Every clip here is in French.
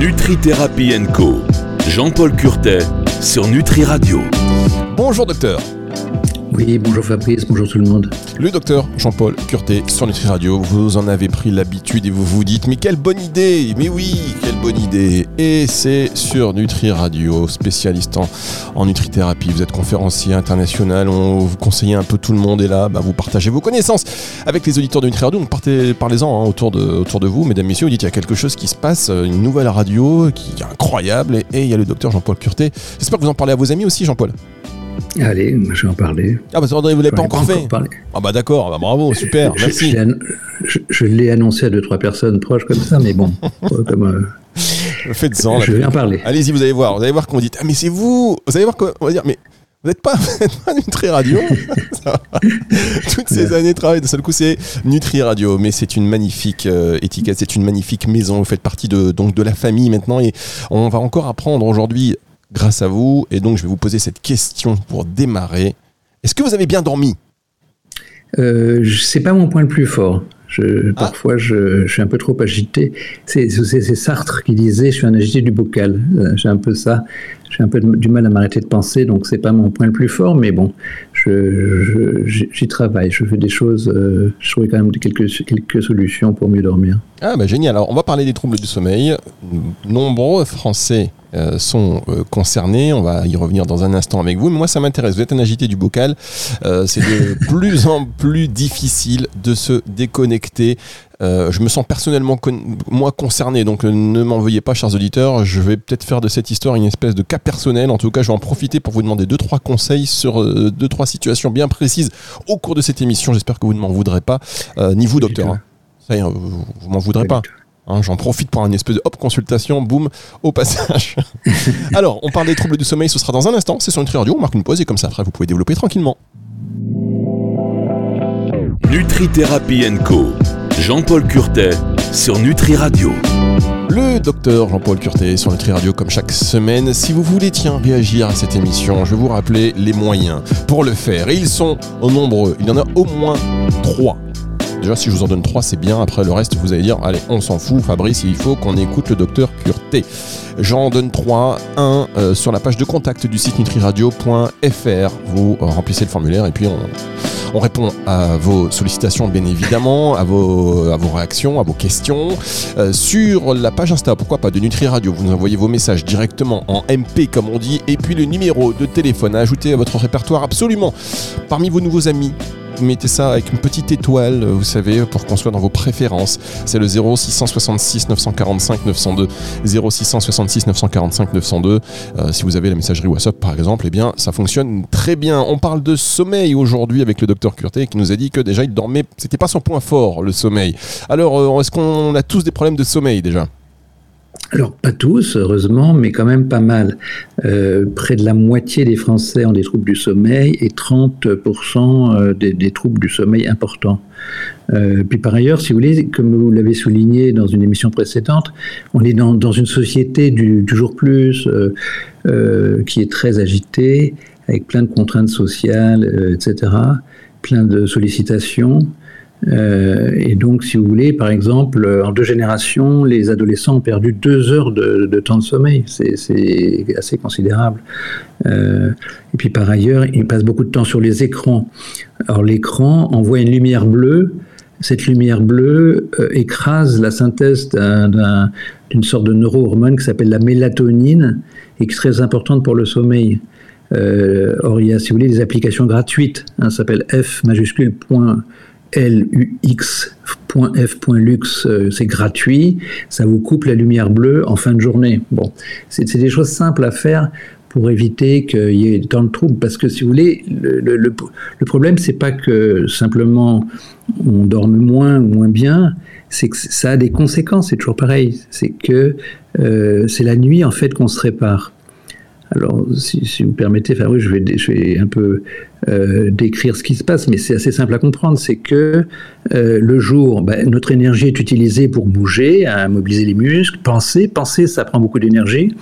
Nutri Thérapie Co. Jean-Paul Curtet sur Nutri Radio. Bonjour docteur. Oui, bonjour Fabrice, bonjour tout le monde. Le docteur Jean-Paul Curté sur Nutri Radio, vous en avez pris l'habitude et vous vous dites mais quelle bonne idée Mais oui, quelle bonne idée Et c'est sur Nutri Radio, spécialiste en, nutrithérapie. Vous êtes conférencier international, on vous conseille un peu tout le monde et là, bah, vous partagez vos connaissances avec les auditeurs de Nutri Radio. Donc parlez-en hein, autour, de, vous, mesdames, messieurs. Vous dites il y a quelque chose qui se passe, une nouvelle radio qui est incroyable et, et il y a le docteur Jean-Paul Curté. J'espère que vous en parlez à vos amis aussi, Jean-Paul. Allez, je vais en parler. Ah bah vous ne l'avez pas encore fait Ah bah d'accord, bah bravo, super, merci. Je, l'ai annoncé à deux trois personnes proches comme ça, mais bon, comme, euh, Faites-en. Je vais en parler. Allez-y, vous allez voir, vous allez voir qu'on dit ah mais c'est vous, vous allez voir qu'on va dire mais vous n'êtes pas, pas Nutri Radio Toutes ces années de travail, de seul coup, c'est Nutri Radio. Mais c'est une magnifique euh, étiquette, c'est une magnifique maison. Vous faites partie de, donc, de la famille maintenant. Et on va encore apprendre aujourd'hui grâce à vous. Et donc, je vais vous poser cette question pour démarrer. Est-ce que vous avez bien dormi? Euh, C'est pas mon point le plus fort. Je, ah. Parfois, je, suis un peu trop agité. C'est Sartre qui disait Je suis un agité du bocal. Euh, j'ai un peu ça. J'ai un peu du mal à m'arrêter de penser, donc c'est pas mon point le plus fort, mais bon, j'y travaille. Je fais des choses. Euh, je trouve quand même quelques, quelques solutions pour mieux dormir. Ah, bah génial. Alors, on va parler des troubles du sommeil. Nombreux Français euh, sont euh, concernés. On va y revenir dans un instant avec vous. Mais moi, ça m'intéresse. Vous êtes un agité du bocal. Euh, c'est de plus en plus difficile de se déconnecter. je me sens personnellement moi concerné, donc ne m'en veuillez pas, chers auditeurs. Je vais peut-être faire de cette histoire une espèce de cas personnel. En tout cas, je vais en profiter pour vous demander deux trois conseils sur deux trois situations bien précises au cours de cette émission. J'espère que vous ne m'en voudrez pas, ni vous, docteur. Hein. Ça y est, vous, vous m'en voudrez pas. Hein, j'en profite pour une espèce de hop consultation, boum, au passage. Alors, on parle des troubles du sommeil, ce sera dans un instant. C'est sur Nutri Radio, on marque une pause et comme ça, après, vous pouvez développer tranquillement. Nutri Thérapie Co. Jean-Paul Curtet sur Nutri Radio. Le docteur Jean-Paul Curtet sur Nutri Radio comme chaque semaine. Si vous voulez tiens réagir à cette émission, je vais vous rappeler les moyens pour le faire. Et ils sont nombreux. Il y en a au moins trois. Déjà, si je vous en donne trois, c'est bien. Après, le reste, vous allez dire, allez, on s'en fout, Fabrice, il faut qu'on écoute le docteur Curté. J'en donne trois. Un, euh, sur la page de contact du site nutriradio.fr. Vous euh, remplissez le formulaire et puis on, répond à vos sollicitations, bien évidemment, à vos, à vos réactions, à vos questions. Euh, sur la page Insta, pourquoi pas, de Nutri Radio, vous nous envoyez vos messages directement en MP, comme on dit, et puis le numéro de téléphone à ajouter à votre répertoire absolument. Parmi vos nouveaux amis, vous mettez ça avec une petite étoile, vous savez, pour qu'on soit dans vos préférences. C'est le 0666 945 902. 0666 945 902. si vous avez la messagerie WhatsApp par exemple, eh bien ça fonctionne très bien. On parle de sommeil aujourd'hui avec le docteur Curté qui nous a dit que déjà il dormait, c'était pas son point fort le sommeil. Alors euh, est-ce qu'on a tous des problèmes de sommeil déjà? Alors, pas tous, heureusement, mais quand même pas mal. Euh, près de la moitié des Français ont des troubles du sommeil et 30% euh, des, troubles du sommeil importants. Euh, puis par ailleurs, si vous voulez, comme vous l'avez souligné dans une émission précédente, on est dans, une société du, du jour plus qui est très agitée, avec plein de contraintes sociales, etc., plein de sollicitations. Euh, et donc, si vous voulez, par exemple, euh, en deux générations, les adolescents ont perdu deux heures de, temps de sommeil. C'est assez considérable. Euh, et puis, par ailleurs, ils passent beaucoup de temps sur les écrans. Alors, l'écran envoie une lumière bleue. Cette lumière bleue écrase la synthèse d'une sorte de neurohormone qui s'appelle la mélatonine et qui est très importante pour le sommeil. or, il y a, si vous voulez, des applications gratuites. Hein, ça s'appelle F majuscule point lux.f.lux, euh, c'est gratuit, ça vous coupe la lumière bleue en fin de journée. Bon, c'est des choses simples à faire pour éviter qu'il y ait tant de troubles. Parce que si vous voulez, le, le, problème, c'est pas que simplement on dorme moins ou moins bien, c'est que ça a des conséquences, c'est toujours pareil. C'est que euh, c'est la nuit en fait qu'on se répare. Alors, si, vous me permettez, enfin, je vais, un peu euh, décrire ce qui se passe, mais c'est assez simple à comprendre. C'est que euh, le jour, ben, notre énergie est utilisée pour bouger, à mobiliser les muscles, penser. Penser, ça prend beaucoup d'énergie.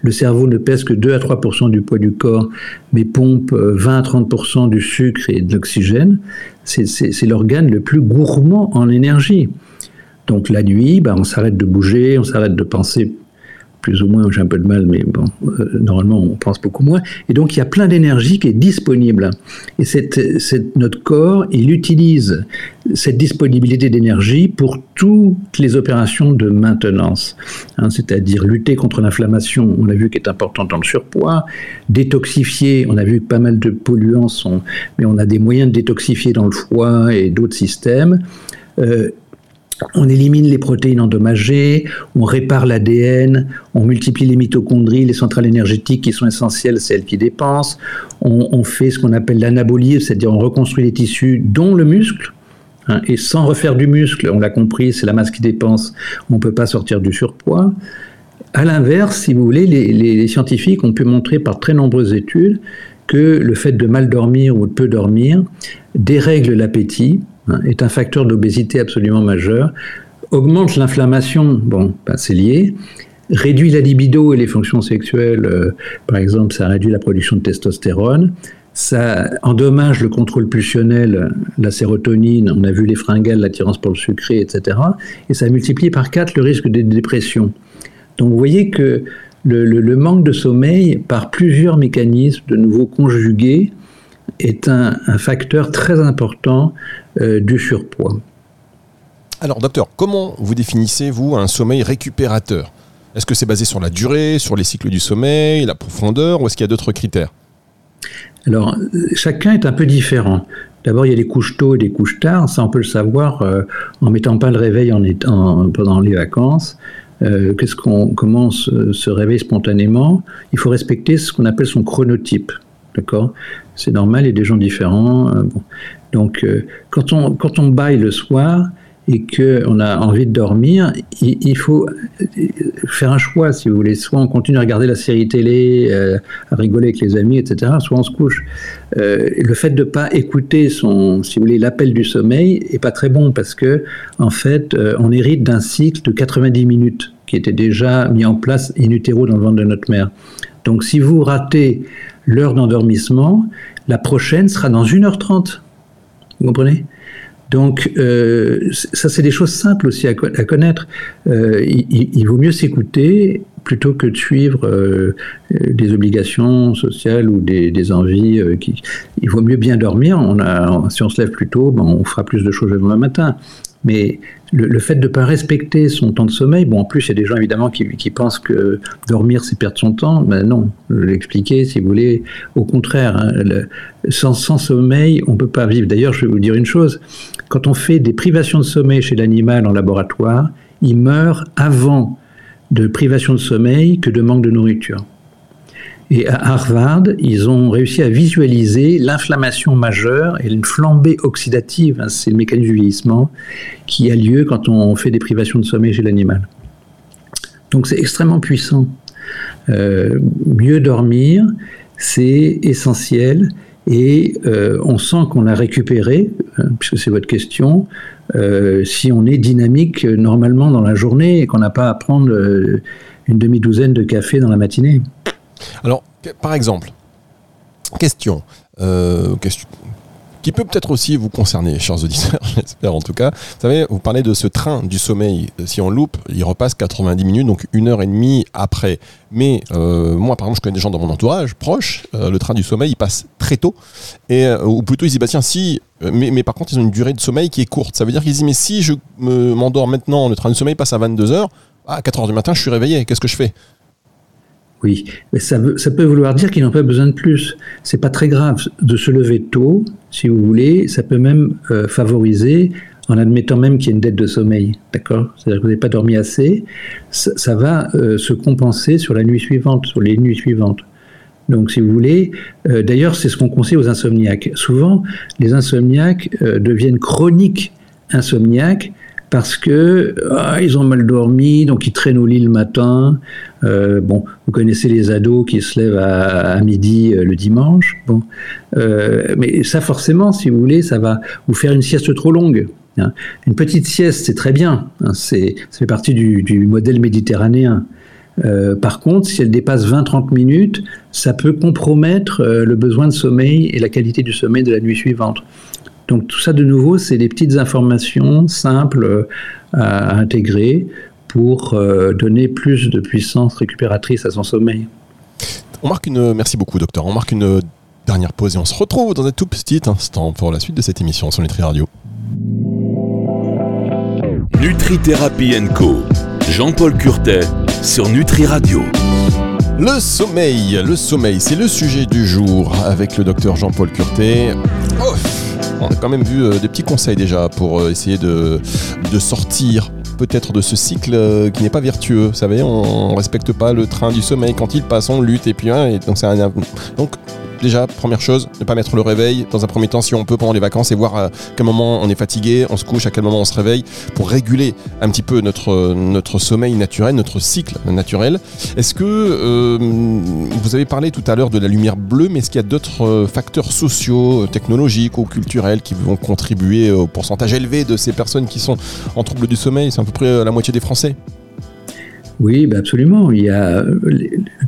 Le cerveau ne pèse que 2 à 3% du poids du corps, mais pompe 20 euh, à 30% du sucre et de l'oxygène. C'est l'organe le plus gourmand en énergie. Donc la nuit, ben, on s'arrête de bouger, on s'arrête de penser plus ou moins, j'ai un peu de mal, mais bon, euh, normalement, on pense beaucoup moins. Et donc, il y a plein d'énergie qui est disponible. Et notre corps, il utilise cette disponibilité d'énergie pour toutes les opérations de maintenance, hein, c'est-à-dire lutter contre l'inflammation, on a vu qu'est importante dans le surpoids, détoxifier, on a vu que pas mal de polluants sont, mais on a des moyens de détoxifier dans le foie et d'autres systèmes. Euh, on élimine les protéines endommagées, on répare l'ADN, on multiplie les mitochondries, les centrales énergétiques qui sont essentielles, celles qui dépensent. On, fait ce qu'on appelle l'anabolie, c'est-à-dire on reconstruit les tissus, dont le muscle. Hein, et sans refaire du muscle, on l'a compris, c'est la masse qui dépense, on ne peut pas sortir du surpoids. À l'inverse, si vous voulez, les scientifiques ont pu montrer par très nombreuses études que le fait de mal dormir ou de peu dormir dérègle l'appétit, Hein, est un facteur d'obésité absolument majeur, augmente l'inflammation, bon, ben, c'est lié, réduit la libido et les fonctions sexuelles, euh, par exemple, ça réduit la production de testostérone, ça endommage le contrôle pulsionnel, la sérotonine, on a vu les fringales, l'attirance pour le sucré, etc. Et ça multiplie par 4 le risque de dépression. Donc vous voyez que le manque de sommeil, par plusieurs mécanismes de nouveau conjugués, est un, facteur très important euh, du surpoids. Alors, docteur, comment vous définissez-vous un sommeil récupérateur? Est-ce que c'est basé sur la durée, sur les cycles du sommeil, la profondeur, ou est-ce qu'il y a d'autres critères? Alors, chacun est un peu différent. D'abord, il y a les couches tôt et les couches tard. Ça, on peut le savoir euh, en mettant pas le réveil en étant, pendant les vacances. Euh, qu'est-ce qu'on commence se réveille spontanément? Il faut respecter ce qu'on appelle son chronotype. D'accord? C'est normal, il y a des gens différents. Euh, Donc, euh, quand, on, quand on baille le soir et qu'on a envie de dormir, il, faut euh, faire un choix, si vous voulez. Soit on continue à regarder la série télé, à rigoler avec les amis, etc., soit on se couche. le fait de ne pas écouter son, si vous voulez, l'appel du sommeil est pas très bon parce que, en fait, on hérite d'un cycle de 90 minutes qui était déjà mis en place in utero dans le ventre de notre mère. Donc, si vous ratez l'heure d'endormissement, la prochaine sera dans 1h30. Vous comprenez? Donc, euh, ça, c'est des choses simples aussi à, connaître. Euh, il, vaut mieux s'écouter plutôt que de suivre euh, des obligations sociales ou des, envies. il vaut mieux bien dormir. Si on se lève plus tôt, ben, on fera plus de choses le matin. Mais le, fait de ne pas respecter son temps de sommeil, bon, en plus, il y a des gens évidemment qui, pensent que dormir, c'est perdre son temps. Mais non, je si vous voulez. Au contraire, hein, sans, sans, sommeil, on ne peut pas vivre. D'ailleurs, je vais vous dire une chose quand on fait des privations de sommeil chez l'animal en laboratoire, il meurt avant de privation de sommeil que de manque de nourriture. Et à Harvard, ils ont réussi à visualiser l'inflammation majeure et une flambée oxydative, hein, c'est le mécanisme du vieillissement, qui a lieu quand on fait des privations de sommeil chez l'animal. Donc c'est extrêmement puissant. Euh, mieux dormir, c'est essentiel et euh, on sent qu'on a récupéré, euh, puisque c'est votre question, si on est dynamique normalement dans la journée et qu'on n'a pas à prendre une demi-douzaine de cafés dans la matinée. Alors, par exemple, question, euh, question qui peut peut-être aussi vous concerner, chers auditeurs, j'espère en tout cas. Vous savez, vous parlez de ce train du sommeil. Si on loupe, il repasse 90 minutes, donc une heure et demie après. Mais euh, moi, par exemple, je connais des gens dans mon entourage proche, euh, le train du sommeil, il passe très tôt. Ou plutôt, ils disent, bah tiens, si, mais, par contre, ils ont une durée de sommeil qui est courte. Ça veut dire qu'ils disent, mais si je m'endors maintenant, le train du sommeil passe à 22 heures, à 4 heures du matin, je suis réveillé, qu'est-ce que je fais? Oui, mais ça, peut vouloir dire qu'ils n'ont pas besoin de plus. C'est pas très grave de se lever tôt, si vous voulez. Ça peut même euh, favoriser, en admettant même qu'il y a une dette de sommeil, d'accord? C'est-à-dire que vous n'avez pas dormi assez. Ça, va euh, se compenser sur la nuit suivante, sur les nuits suivantes. Donc, si vous voulez, euh, d'ailleurs, c'est ce qu'on conseille aux insomniaques. Souvent, les insomniaques deviennent chroniques insomniaques parce que ah, ils ont mal dormi, donc ils traînent au lit le matin. Euh, bon, vous connaissez les ados qui se lèvent à, midi euh, le dimanche. Bon, euh, mais ça forcément, si vous voulez, ça va vous faire une sieste trop longue. Hein. Une petite sieste, c'est très bien. Hein, c'est, ça fait partie du, du modèle méditerranéen. par contre, si elle dépasse 20-30 minutes, ça peut compromettre le besoin de sommeil et la qualité du sommeil de la nuit suivante. Donc tout ça de nouveau, c'est des petites informations simples euh, à intégrer pour donner plus de puissance récupératrice à son sommeil. On marque une. Merci beaucoup, docteur. On marque une dernière pause et on se retrouve dans un tout petit instant pour la suite de cette émission sur Nutri Radio. Nutri Thérapie Co. Jean-Paul Curtet sur Nutri Radio. Le sommeil, le sommeil, c'est le sujet du jour avec le docteur Jean-Paul Curtet. On a quand même vu euh, des petits conseils déjà pour euh, essayer de, sortir peut-être de ce cycle euh, qui n'est pas vertueux. Vous savez, on, ne respecte pas le train du sommeil. Quand il passe, on lutte. Et puis, hein, et donc, c'est un, donc, déjà, première chose, ne pas mettre le réveil dans un premier temps si on peut pendant les vacances et voir à quel moment on est fatigué, on se couche, à quel moment on se réveille pour réguler un petit peu notre, notre sommeil naturel, notre cycle naturel. Est-ce que euh, vous avez parlé tout à l'heure de la lumière bleue, mais est-ce qu'il y a d'autres euh, facteurs sociaux, technologiques ou culturels qui vont contribuer au pourcentage élevé de ces personnes qui sont en trouble du sommeil? C'est à peu près la moitié des Français. Oui, bah, absolument. Il y a euh,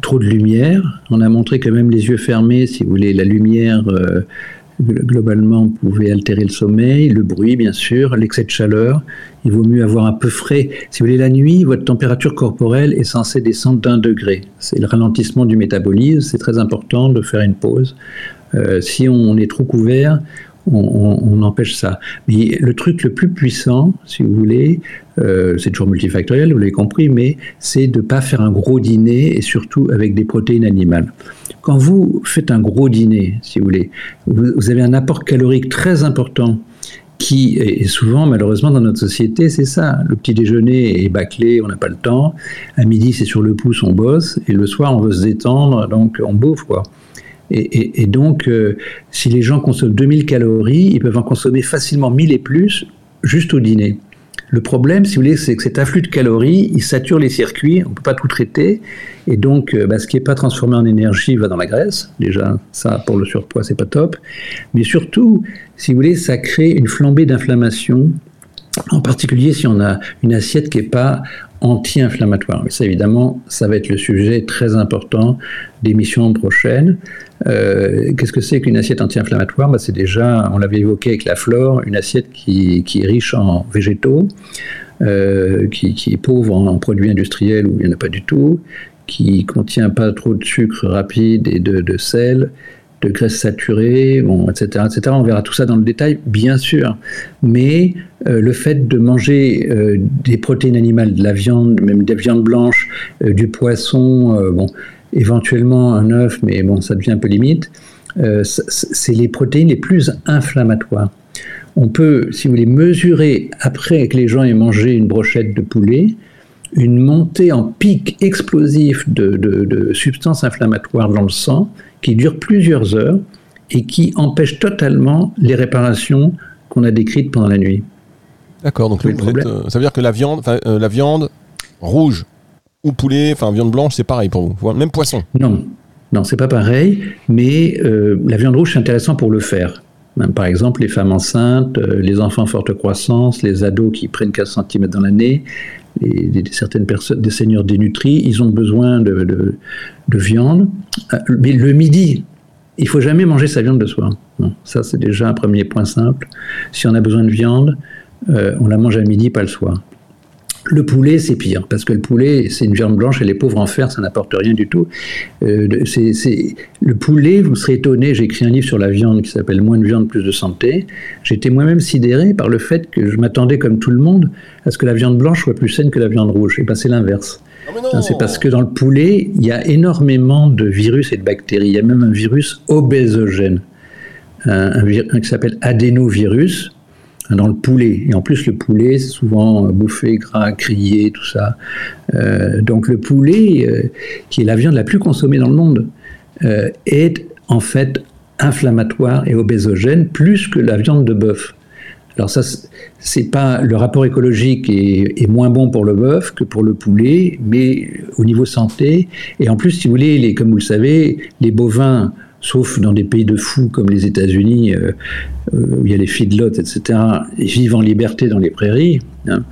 trop de lumière. On a montré que même les yeux fermés, si vous voulez, la lumière euh, globalement pouvait altérer le sommeil, le bruit bien sûr, l'excès de chaleur. Il vaut mieux avoir un peu frais. Si vous voulez, la nuit, votre température corporelle est censée descendre d'un degré. C'est le ralentissement du métabolisme. C'est très important de faire une pause. Euh, si on est trop couvert, on, empêche ça. Mais le truc le plus puissant, si vous voulez, euh, c'est toujours multifactoriel, vous l'avez compris, mais c'est de ne pas faire un gros dîner et surtout avec des protéines animales. Quand vous faites un gros dîner, si vous voulez, vous, avez un apport calorique très important qui est souvent, malheureusement, dans notre société, c'est ça. Le petit déjeuner est bâclé, on n'a pas le temps. À midi, c'est sur le pouce, on bosse. Et le soir, on veut se détendre, donc on bouffe, quoi. Et, donc, euh, si les gens consomment 2000 calories, ils peuvent en consommer facilement 1000 et plus juste au dîner. Le problème, si vous voulez, c'est que cet afflux de calories, il sature les circuits, on ne peut pas tout traiter, et donc euh, bah, ce qui n'est pas transformé en énergie va dans la graisse. Déjà, ça, pour le surpoids, c'est pas top. Mais surtout, si vous voulez, ça crée une flambée d'inflammation, en particulier si on a une assiette qui n'est pas anti-inflammatoire. Ça, évidemment, ça va être le sujet très important des missions prochaines. Euh, qu'est-ce que c'est qu'une assiette anti-inflammatoire? Bah, C'est déjà, on l'avait évoqué avec la flore, une assiette qui, est riche en végétaux, euh, qui, est pauvre en, produits industriels où il n'y en a pas du tout, qui contient pas trop de sucre rapide et de, de sel, de graisse saturée, bon, etc., etc. On verra tout ça dans le détail, bien sûr. Mais euh, le fait de manger euh, des protéines animales, de la viande, même des viandes blanches, euh, du poisson, bon, éventuellement un œuf, mais bon, ça devient un peu limite, c'est les protéines les plus inflammatoires. On peut, si vous voulez, mesurer après que les gens aient mangé une brochette de poulet, une montée en pic explosif de substances inflammatoires dans le sang qui dure plusieurs heures et qui empêche totalement les réparations qu'on a décrites pendant la nuit. D'accord, donc euh, ça veut dire que la viande, euh, la viande rouge ou poulet, enfin viande blanche, c'est pareil pour vous, même poisson. Non, non, c'est pas pareil, mais euh, la viande rouge c'est intéressant pour le faire. par exemple, les femmes enceintes, les enfants forte croissance, les ados qui prennent 4 cm dans l'année, certaines personnes, des seigneurs dénutris, ils ont besoin de, viande. Euh, mais le midi, il faut jamais manger sa viande de soir. ça, c'est déjà un premier point simple. Si on a besoin de viande, euh, on la mange à midi, pas le soir. Le poulet, c'est pire, parce que le poulet, c'est une viande blanche, elle est pauvre en fer, ça n'apporte rien du tout. Euh, le poulet, vous serez étonné, j'ai écrit un livre sur la viande qui s'appelle Moins de viande, plus de santé. J'étais moi-même sidéré par le fait que je m'attendais, comme tout le monde, à ce que la viande blanche soit plus saine que la viande rouge. Et bien, c'est l'inverse. Ah, c'est parce que dans le poulet, il y a énormément de virus et de bactéries. Il y a même un virus obésogène, un, un qui s'appelle adénovirus dans le poulet. Et en plus, le poulet, c'est souvent bouffé, gras, crié, tout ça. Euh, donc le poulet, euh, qui est la viande la plus consommée dans le monde, euh, est en fait inflammatoire et obésogène plus que la viande de bœuf. Alors ça, c'est pas le rapport écologique est, est, moins bon pour le bœuf que pour le poulet, mais au niveau santé. Et en plus, si vous voulez, les, comme vous le savez, les bovins sauf dans des pays de fous comme les États-Unis, euh, euh, où il y a les feedlots, etc., ils vivent en liberté dans les prairies, hein.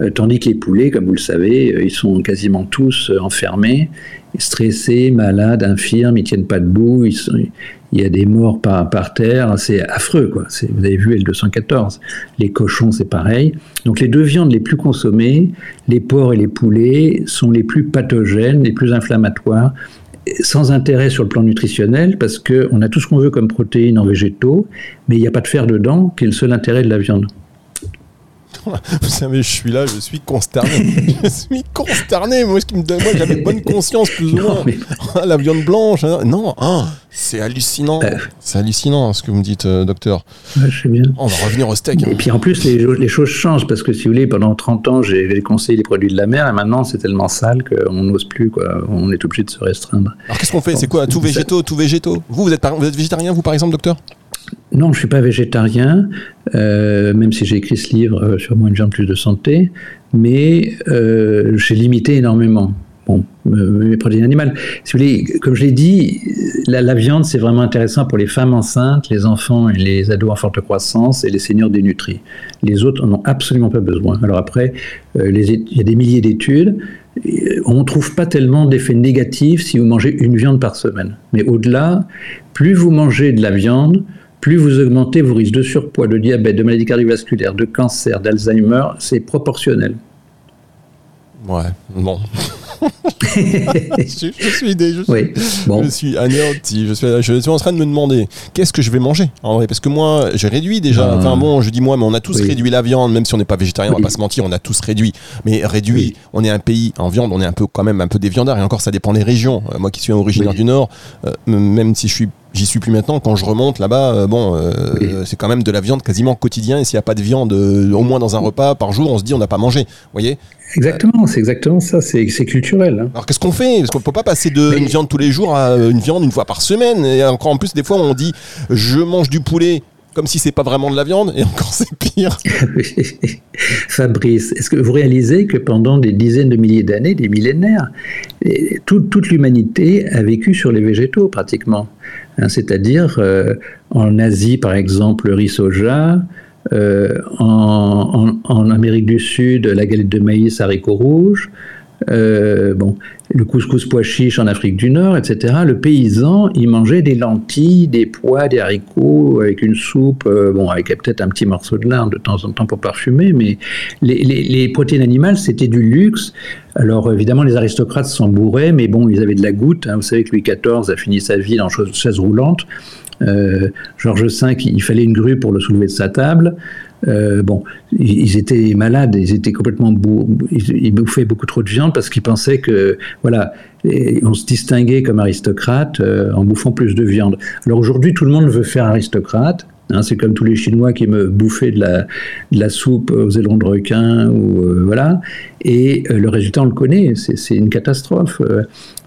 euh, tandis que les poulets, comme vous le savez, ils sont quasiment tous enfermés, stressés, malades, infirmes, ils tiennent pas debout, il y a des morts par, par terre, c'est affreux. Quoi. Vous avez vu L214. Les cochons, c'est pareil. Donc les deux viandes les plus consommées, les porcs et les poulets, sont les plus pathogènes, les plus inflammatoires sans intérêt sur le plan nutritionnel, parce qu'on a tout ce qu'on veut comme protéines en végétaux, mais il n'y a pas de fer dedans, qui est le seul intérêt de la viande. Vous savez, je suis là, je suis consterné. je suis consterné. Moi, ce qui me donne, moi, j'avais bonne conscience plus ou moins. La viande blanche, hein. non, hein, c'est hallucinant. Euh. C'est hallucinant ce que vous me dites, euh, docteur. je sais bien. On va revenir au steak. Hein. Et puis en plus, les, choses changent parce que si vous voulez, pendant 30 ans, j'ai conseillé les produits de la mer et maintenant, c'est tellement sale qu'on n'ose plus. Quoi. On est obligé de se restreindre. Alors qu'est-ce qu'on fait? C'est quoi? Tout végétaux, tout végétaux? Vous, vous êtes, vous êtes végétarien, vous, par exemple, docteur? Non, je ne suis pas végétarien, euh, même si j'ai écrit ce livre euh, sur moins de viande, plus de santé, mais euh, j'ai limité énormément mes protéines animales. Comme je l'ai dit, la, viande, c'est vraiment intéressant pour les femmes enceintes, les enfants et les ados en forte croissance et les seniors dénutris. Les autres en ont absolument pas besoin. Alors après, il y a des milliers d'études. On ne trouve pas tellement d'effets négatifs si vous mangez une viande par semaine. Mais au-delà, plus vous mangez de la viande, plus vous augmentez vos risques de surpoids, de diabète, de maladies cardiovasculaires, de cancer, d'Alzheimer, c'est proportionnel. Ouais, bon. je, suis des, je, suis, bon. je suis anéanti. Je suis, je suis en train de me demander qu'est-ce que je vais manger en vrai, parce que moi j'ai réduit déjà. Ah. Enfin bon, je dis moi, mais on a tous réduit la viande, même si on n'est pas végétarien, on va pas se mentir, on a tous réduit. Mais réduit, on est un pays en viande, on est un peu quand même un peu des viandards. Et encore, ça dépend des régions. Euh, moi qui suis originaire du Nord, euh, même si je suis J'y suis plus maintenant. Quand je remonte là-bas, euh, bon, euh, c'est quand même de la viande quasiment quotidien. Et s'il n'y a pas de viande, euh, au moins dans un repas par jour, on se dit on n'a pas mangé. Vous voyez Exactement, c'est exactement ça. C'est culturel. Hein. Alors qu'est-ce qu'on fait? Parce qu'on ne peut pas passer de une viande tous les jours à une viande une fois par semaine? Et encore en plus, des fois, on dit je mange du poulet comme si c'est pas vraiment de la viande, et encore c'est pire. Fabrice, est-ce que vous réalisez que pendant des dizaines de milliers d'années, des millénaires, toute l'humanité a vécu sur les végétaux pratiquement? Hein, c'est-à-dire euh, en Asie par exemple le riz soja, euh, en, Amérique du Sud la galette de maïs haricots rouges, euh, bon, le couscous pois chiche en Afrique du Nord, etc. Le paysan, il mangeait des lentilles, des pois, des haricots avec une soupe, bon, avec peut-être un petit morceau de lard de temps en temps pour parfumer, mais les protéines animales, c'était du luxe. Alors évidemment, les aristocrates s'en bourraient, mais bon, ils avaient de la goutte. Hein. Vous savez que Louis XIV a fini sa vie en chaise roulante. Euh, Georges V, il fallait une grue pour le soulever de sa table. Euh, bon, ils étaient malades, ils étaient complètement ils bouffaient beaucoup trop de viande parce qu'ils pensaient que voilà, on se distinguait comme aristocrate euh, en bouffant plus de viande. Alors aujourd'hui, tout le monde veut faire aristocrate. Hein, c'est comme tous les Chinois qui me bouffaient de la, soupe aux ailerons de requin, ou, euh, voilà. Et le résultat, on le connaît, c'est une catastrophe.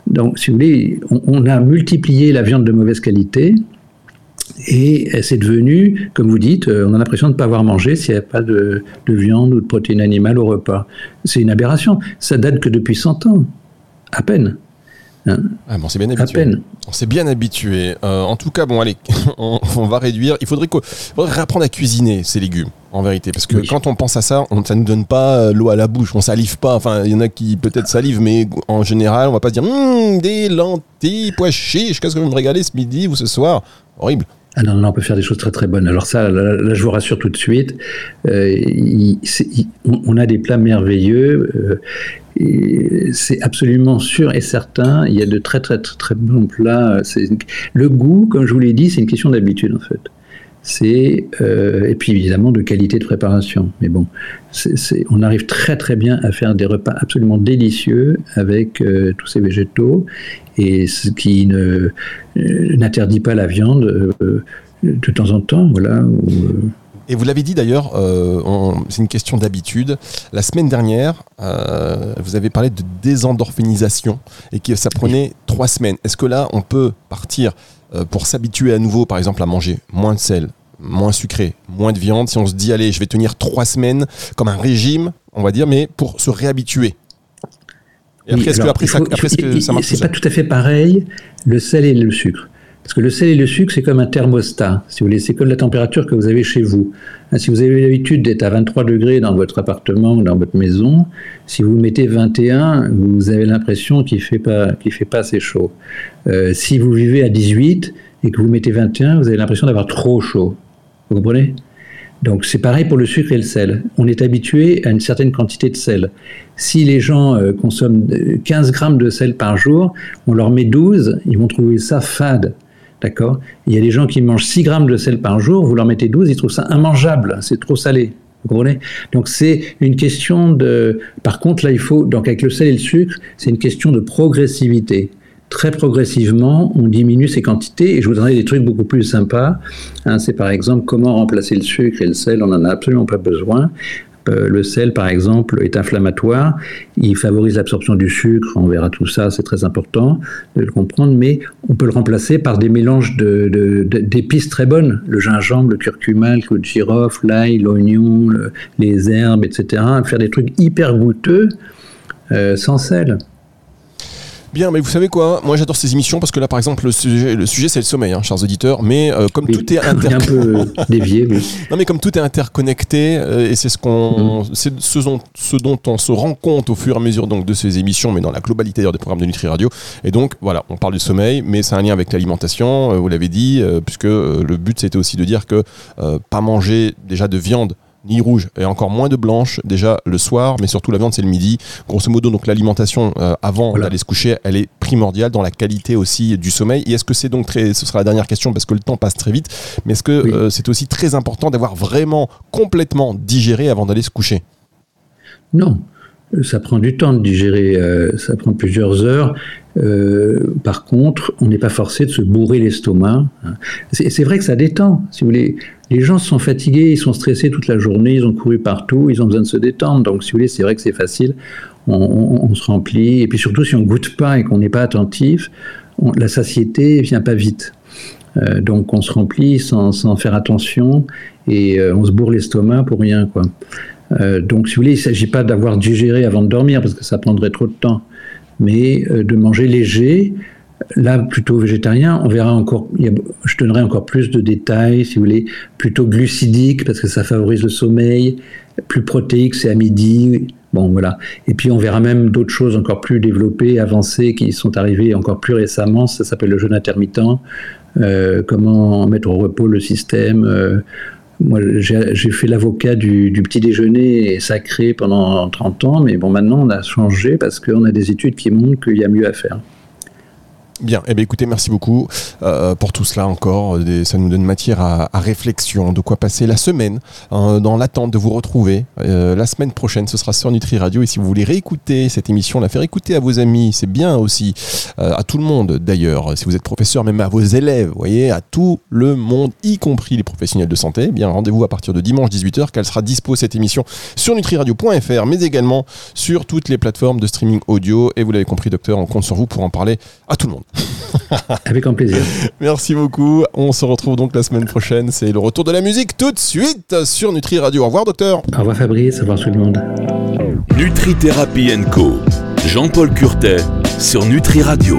Donc, si vous voulez, on, a multiplié la viande de mauvaise qualité, et c'est devenu, comme vous dites, on a l'impression de ne pas avoir mangé s'il n'y a pas de, de, viande ou de protéines animales au repas. C'est une aberration. Ça date que depuis 100 ans, à peine. Hein ah, on s'est bien habitué. On s'est bien habitué. Euh, en tout cas, bon, allez, on, va réduire. Il faudrait, réapprendre à cuisiner ces légumes, en vérité. Parce que quand on pense à ça, on, ça ne nous donne pas euh, l'eau à la bouche. On salive pas. Enfin, il y en a qui peut-être salivent, mais en général, on va pas se dire hum, des lentilles, pois chiches, qu'est-ce que vous me régalez ce midi ou ce soir? Horrible. Ah non, non, on peut faire des choses très très bonnes. Alors ça, là, je vous rassure tout de suite, euh, on a des plats merveilleux c'est absolument sûr et certain. Il y a de très très très, très bons plats. Le goût, comme je vous l'ai dit, c'est une question d'habitude en fait. C'est euh, et puis évidemment de qualité de préparation. Mais bon, on arrive très très bien à faire des repas absolument délicieux avec euh, tous ces végétaux et ce qui ne euh, n'interdit pas la viande de temps en temps, voilà. Et vous l'avez dit d'ailleurs, euh, c'est une question d'habitude. La semaine dernière, euh, vous avez parlé de désendorphinisation et que ça prenait trois semaines. Est-ce que là, on peut partir euh, pour s'habituer à nouveau, par exemple, à manger moins de sel, moins sucré, moins de viande, si on se dit, allez, je vais tenir trois semaines comme un régime, on va dire, mais pour se réhabituer et après, est-ce que, après, ça, après, que ça marche C'est pas tout à fait pareil, le sel et le sucre. Parce que le sel et le sucre, c'est comme un thermostat, si vous voulez, c'est comme la température que vous avez chez vous. Hein, si vous avez l'habitude d'être à 23 degrés dans votre appartement ou dans votre maison, si vous mettez 21, vous avez l'impression qu'il ne fait, pas, fait pas assez chaud. Euh, si vous vivez à 18 et que vous mettez 21, vous avez l'impression d'avoir trop chaud. Vous comprenez? Donc c'est pareil pour le sucre et le sel. On est habitué à une certaine quantité de sel. Si les gens euh, consomment 15 grammes de sel par jour, on leur met 12, ils vont trouver ça fade. D'accord? Il y a des gens qui mangent 6 grammes de sel par jour, vous leur mettez 12, ils trouvent ça immangeable, c'est trop salé. Vous comprenez? Donc c'est une question de... Par contre, là, il faut... Donc avec le sel et le sucre, c'est une question de progressivité très progressivement, on diminue ces quantités. Et je vous donnerai des trucs beaucoup plus sympas. Hein, c'est par exemple comment remplacer le sucre et le sel. On n'en a absolument pas besoin. Euh, le sel, par exemple, est inflammatoire. Il favorise l'absorption du sucre. On verra tout ça. C'est très important de le comprendre. Mais on peut le remplacer par des mélanges d'épices très bonnes. Le gingembre, le curcuma, le clou de girofle, l'ail, l'oignon, les herbes, etc. Faire des trucs hyper goûteux euh, sans sel. Bien, mais vous savez quoi Moi, j'adore ces émissions parce que là, par exemple, le sujet, le sujet c'est le sommeil, hein, chers auditeurs. Mais euh, comme tout est interconnecté, dévié, Non, mais comme tout est interconnecté, euh, et c'est ce qu'on, mm-hmm. c'est ce, ce, dont on se rend compte au fur et à mesure donc de ces émissions, mais dans la globalité des programmes de Nutri Radio. Et donc, voilà, on parle du sommeil, mais c'est un lien avec l'alimentation. Euh, vous l'avez dit, puisque le but c'était aussi de dire que pas manger déjà de viande ni rouge et encore moins de blanche déjà le soir, mais surtout la viande c'est le midi. Grosso modo, donc l'alimentation euh, avant d'aller se coucher, elle est primordiale dans la qualité aussi du sommeil. Et est-ce que c'est donc très, ce sera la dernière question parce que le temps passe très vite, mais est-ce que euh, c'est aussi très important d'avoir vraiment complètement digéré avant d'aller se coucher? Non, ça prend du temps de digérer, euh, ça prend plusieurs heures. par contre, on n'est pas forcé de se bourrer l'estomac. C'est vrai que ça détend. Si vous voulez, les gens sont fatigués, ils sont stressés toute la journée, ils ont couru partout, ils ont besoin de se détendre. Donc, si vous voulez, c'est vrai que c'est facile. On, se remplit. Et puis surtout, si on goûte pas et qu'on n'est pas attentif, la satiété vient pas vite. Euh, donc, on se remplit sans, faire attention et euh, on se bourre l'estomac pour rien, quoi. Euh, donc, si vous voulez, il ne s'agit pas d'avoir digéré avant de dormir parce que ça prendrait trop de temps, mais de manger léger, Là, plutôt végétarien, on verra encore, je donnerai encore plus de détails, si vous voulez, plutôt glucidique, parce que ça favorise le sommeil, plus protéique, c'est à midi, bon voilà. Et puis on verra même d'autres choses encore plus développées, avancées, qui sont arrivées encore plus récemment, ça s'appelle le jeûne intermittent, euh, comment mettre au repos le système. Euh, moi, j'ai fait l'avocat du, petit déjeuner sacré pendant 30 ans, mais bon, maintenant on a changé parce qu'on a des études qui montrent qu'il y a mieux à faire. Bien, eh bien écoutez, merci beaucoup euh, pour tout cela encore. ça nous donne matière à, réflexion, de quoi passer la semaine hein, dans l'attente de vous retrouver. Euh, la semaine prochaine, ce sera sur Nutri Radio. Et si vous voulez réécouter cette émission, la faire écouter à vos amis, c'est bien aussi, euh, à tout le monde d'ailleurs. Si vous êtes professeur, même à vos élèves, vous voyez, à tout le monde, y compris les professionnels de santé. Eh bien, rendez-vous à partir de dimanche 18h, qu'elle sera dispo cette émission sur nutriradio.fr, mais également sur toutes les plateformes de streaming audio. Et vous l'avez compris, docteur, on compte sur vous pour en parler à tout le monde. Avec un plaisir. Merci beaucoup. On se retrouve donc la semaine prochaine. C'est le retour de la musique tout de suite sur Nutri Radio. Au revoir, docteur. Au revoir, Fabrice. Au revoir, tout le monde. Nutri Thérapie Co. Jean-Paul Curtet sur Nutri Radio.